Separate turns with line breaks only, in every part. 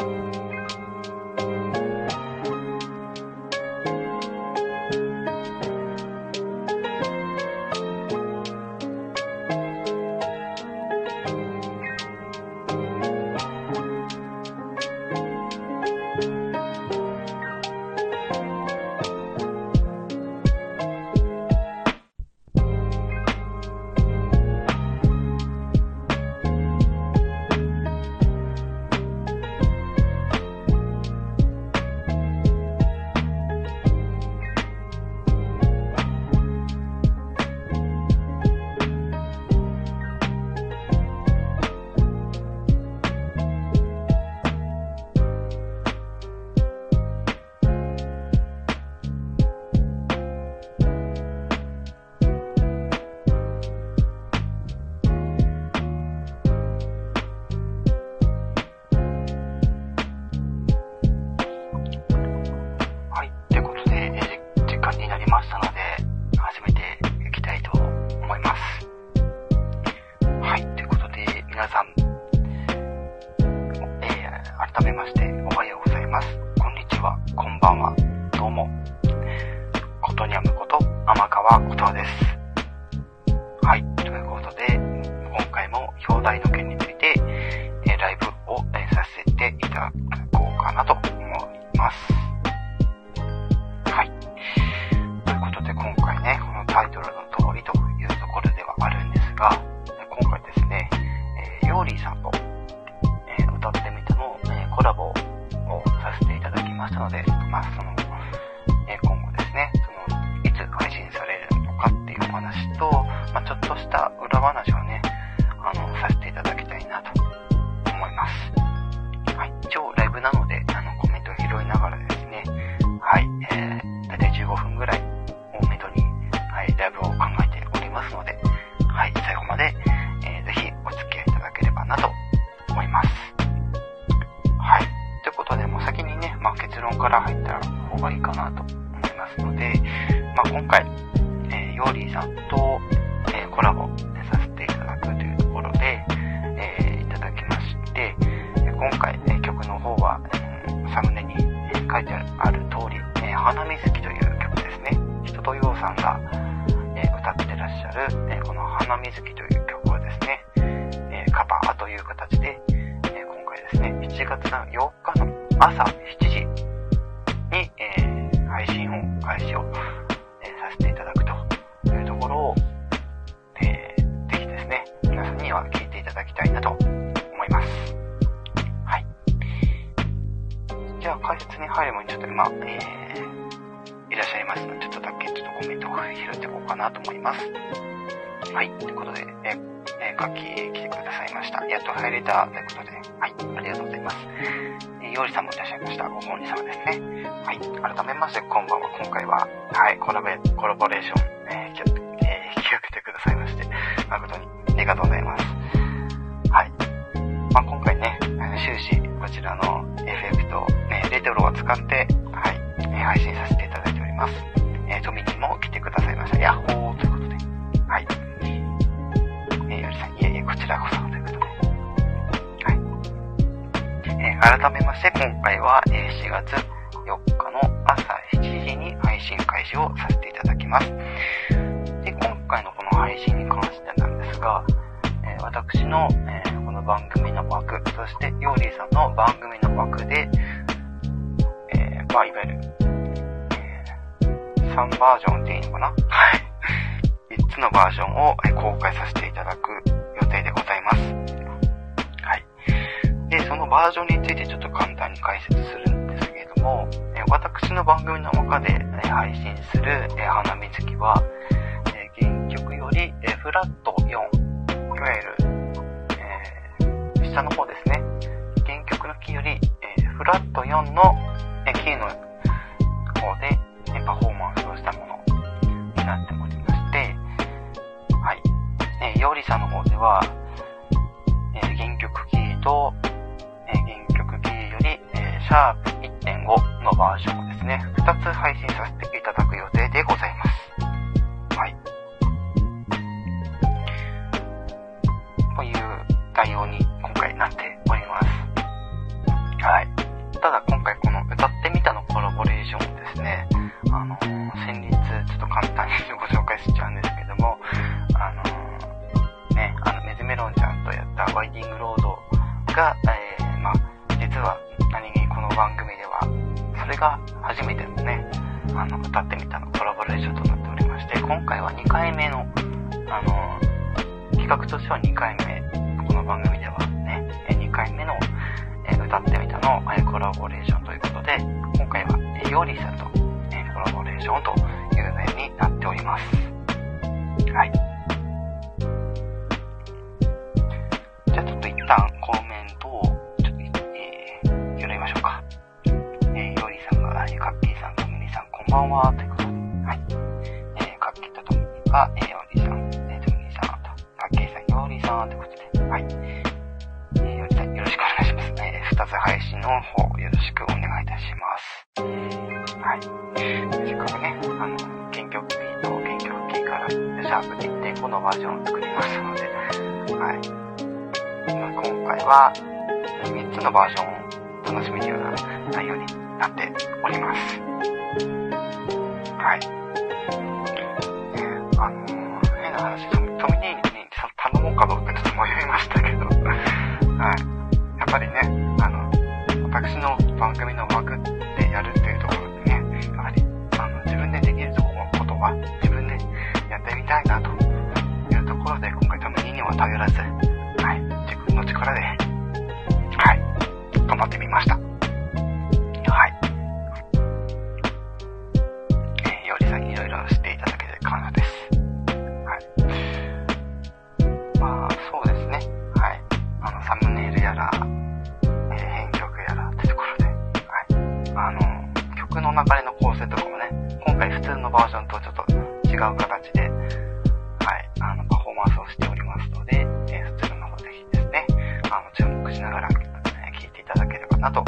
うん。表題の件について、えライブを、えさせていただこうかなと思います。はい。ということで今回ね、このタイトルの通りというところではあるんですが、今回ですね、えー、ヨーリーさんと、えー、歌ってみての、えー、コラボをさせていただきましたので、まあ、その、え今後ですね、その、いつ配信されるのかっていうお話と、まあ、ちょっとした裏話をね、あの、させていただきたいなと思います。はい、超ライブなので、あの、コメントを拾いながらですね、はい、えー、だいたい15分ぐらいをめどに、はい、ライブを考えておりますので、はい、最後まで、えー、ぜひお付き合いいただければなと思います。はい、ということで、もう先にね、まあ、結論から入った方がいいかなと思いますので、まあ、今回、えー、ヨーリーさんと、えー、コラボ、さ書いてある通り、えー、花水木という曲ですね。人とようさんが、えー、歌ってらっしゃる、えこの花水木という曲はですね、えカバーという形で、え今回ですね、7月の8日の朝7時最後にちょっと今、えー、いらっしゃいますので、ちょっとだけちょっとコメントを拾っていこうかなと思います。はい、ということで、えー、えー、楽器来てくださいました。やっと入れたということで、はい、ありがとうございます。えー、よりさんもいらっしゃいました。ご本人様ですね。はい、改めまして、こんばんは。今回は、はい、コラボレーション、えーをさせていただきます。で、今回のこの配信に関してなんですが、えー、私の、えー、この番組の枠、そしてヨーリーさんの番組の枠で、えー、まあ、いわゆる、えー、3バージョンでいいのかな？はい。3つのバージョンを公開させていただく予定でございます。はい。で、そのバージョンについてちょっと簡単に解説するんですけれども、の番組の中で、え配信する、え花水木は、え原曲より、えフラット4、いわゆる、え、下の方ですね。原曲のキーより、えフラット4の、えキーの方で、えパフォーマンスをしたものになっておりまして、はい。えー、よさんの方では、え原曲キーと、え原曲キーより、シャープの場所をですね、2つ配信させてが初めてのね、あの、歌ってみたのコラボレーションとなっておりまして、今回は2回目の、あの、企画としては2回目、この番組ではね、2回目のえ歌ってみたの、コラボレーションということで、今回は、えヨーリーさんと、えコラボレーションという内容になっております。はい。じゃあちょっと一旦コメントを、ちょっと、えー、読みましょうか。こんばんは、ということで、はい。えー、カッキーとトムニーが、えー、ヨーリーさん、えー、トムニーさん、カッキーさん、ヨーリーさん、ということで、はい。2つ配信の方よろしくお願いいたします。はい。せっかくね、あの、原曲 B と原曲 K からシャープ1.5のバージョンを作りましたので、はい。ま今回は3つのバージョンを楽しめるような内容になっております。はい。あのー、変な話、トミネーに、頼もうかどうかちょっと迷いましたけど、はい。やっぱりね、あの私の番組の枠でやるっていうところでね、やはり、あの、自分でできるとこことは自分でやってみたいなというところで、今回ためにには頼らず、はい、自分の力で、はい、頑張ってみました。のバージョンとちょっと違う形で、はい、あの、パフォーマンスをしておりますので、えー、そちらの方ぜひですね、あの、注目しながら、えー、聞いていただければなと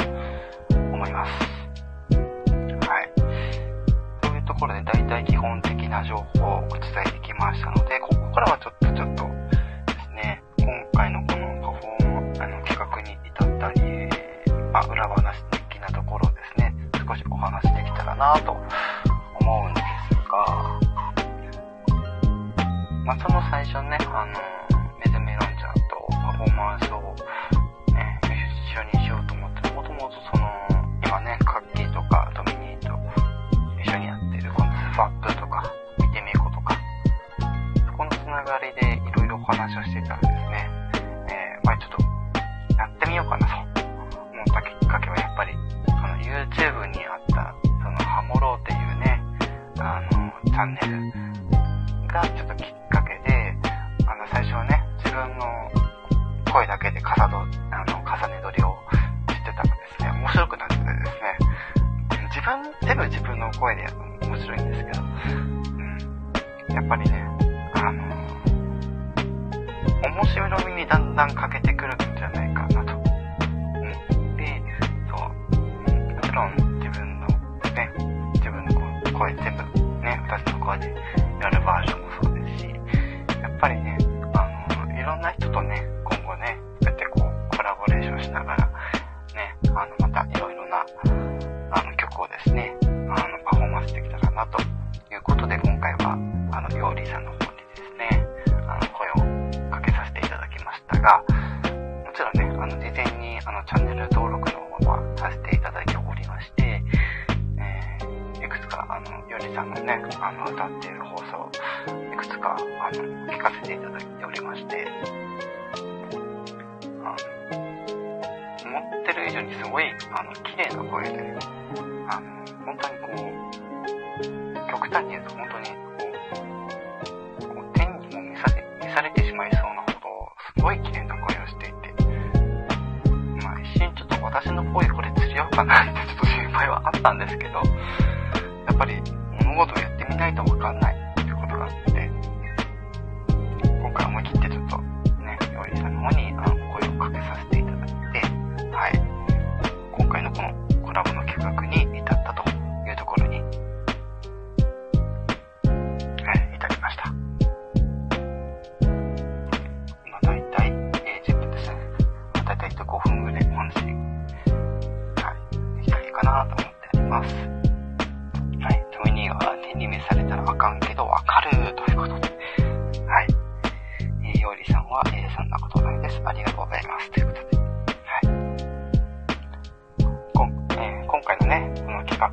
まあ、その最初ね、あの、メズメロンちゃんとパフォーマンスを、ね、一緒にしようと思って、もともとその、今ね、カッキーとかドミニーと一緒にやってるこのスファップとか、見てみことか、そこのつながりでいろいろお話をしてたんですね。えー、まあちょっと、やってみようかなと思ったきっかけはやっぱり、YouTube にあった、その、ハモローっていうね、あの、チャンネルがちょっときっ声だけで重ど、あの、重ね撮りをしてたらですね、面白くなっててですね、自分、全部自分の声で面白いんですけど、うん。やっぱりね、あの、面白みにだんだん欠けてくるんじゃないかなと。うん。で、そう、もちろん自分のね、自分の声全部ね、私の声でやるバージョンもそうですし、やっぱりね、あの、いろんな人と、ね、しながら、ね、あの、またいろいろな、あの、曲をですね、あの、パフォーマンスできたらな、ということで、今回は、あの、ヨーリーさんの方にですね、あの、声をかけさせていただきましたが、もちろんね、あの、事前に、あの、チャンネル登録の方はさせていただいておりまして、えー、いくつか、あの、よりさんのね、あの、歌っている放送、いくつか、あの、聞かせていただいておりまして、ってる以上にすごい、あの、綺麗な声で、あの、本当にこう、極端に言うと本当に、こう、こう天にも召され、召されてしまいそうなほど、すごい綺麗な声をしていて、まあ一瞬ちょっと私の声これ釣り合うかなってちょっと心配はあったんですけど、やっぱり物事をやってみないとわかんないってことがあって、かなと思ってます。はい。トミニーは手に召されたらあかんけどわかるということで。はい。えー、ヨーリさんは、えー、そんなことないです。ありがとうございます。ということで。はい。こえー、今回のね、この企画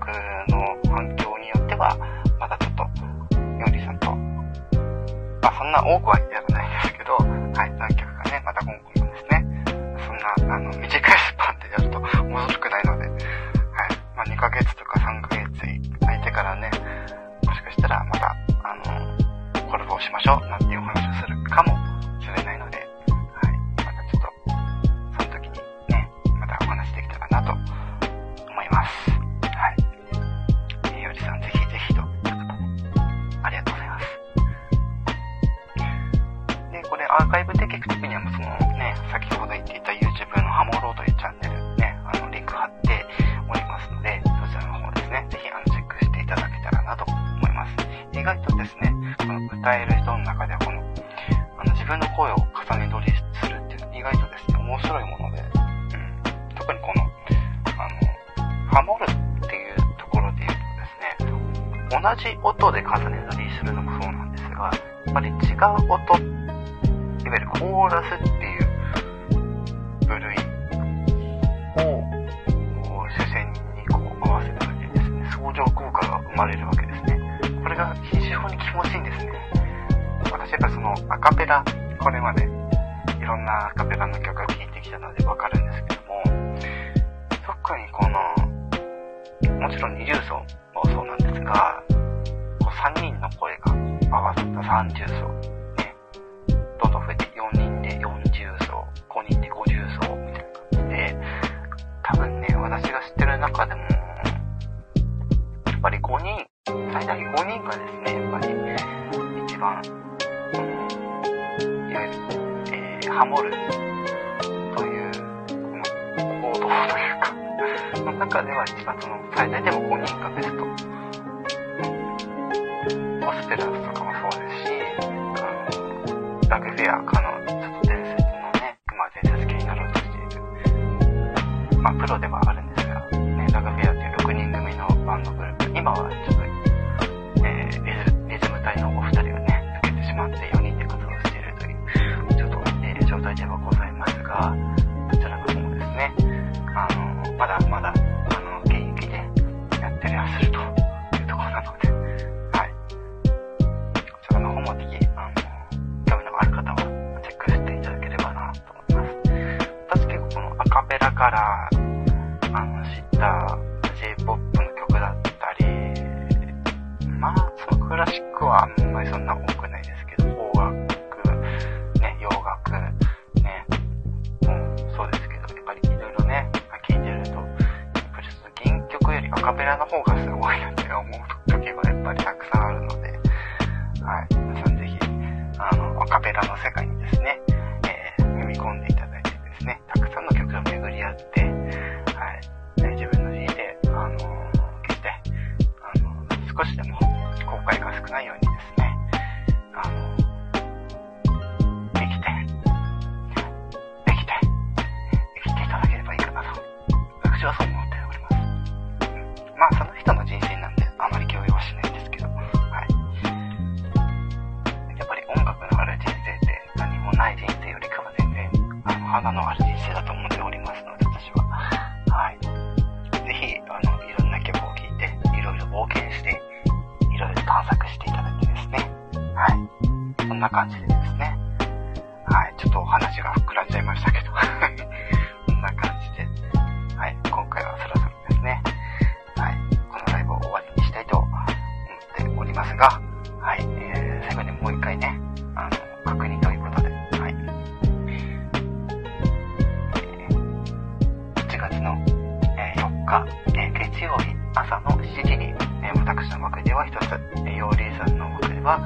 の反響によっては、またちょっと、ヨーリさんと、まあそんな多くはやらないですけど、はい、何曲かね、また今後もですね、そんな、あの、短いスパンでやると面白くないの同じ音で重ね取りするのもそうなんですが、やっぱり違う音いわゆるコーラスっていう部類を主戦にこう合わせるだけですね、相乗効果が生まれるわけですね。これが非常に気持ちいいんですね。私やっぱそのアカペラ、これまでいろんなアカペラの曲を聴いてきたのでかの、ちょっと伝説のね、今伝説系になろうとしている、まあプロではあるんですが、ね、ラグフェアという6人組のバンドグループ、今はちょっと、えー、リズム隊のお二人がね、抜けてしまって4人で活動しているという、ちょっと、えー、状態ではございますが、こちらの方もですね、あの、まだから、あの、知った J-POP の曲だったり、まあ、そのクラシックはあんまりそんな多くないですけど、邦楽、ね、洋楽、ね、もうそうですけど、やっぱりいろいろね、聴いてると、やっぱりちょっと原曲よりアカペラの方がすごいなって思う時はやっぱりたくさんあるので、はい。皆さんぜひあの、アカペラの世界にですね、えー、踏み込んでいただいてですね、たくさんの曲を巡り合って、はい、自分の人生、あの決して、あの、少しでも後悔が少ないようにあの、花のある人生だと思っておりますので、私は。はい。ぜひ、あの、いろんな曲を聴いて、いろいろ冒険して、いろいろ探索していただいてですね。はい。そんな感じでですね。はい。ちょっとお話が膨らんじゃいましたけど。こんな感じで。はい。今回はそろそろですね。はい。このライブを終わりにしたいと思っておりますが、はい。えー、は、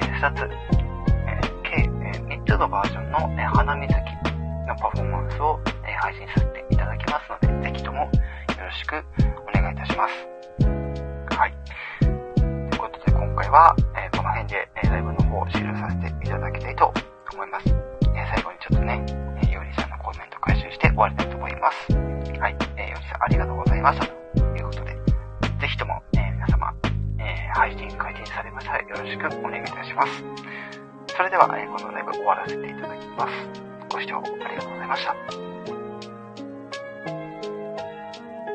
え2つ、えー計、え3つのバージョンの、え花水木のパフォーマンスを、え配信させていただきますので、ぜひともよろしくお願いいたします。はい。ということで今回は、えこの辺で、えライブの方を終了させていただきたいと思います。え最後にちょっとね、えーリーさんのコメント回収して終わりたいと思います。はい。えー、よりさんありがとうございます。ましたよろしくお願いいたします。それでは、このライブ終わらせていただきます。ご視聴ありがとうございました。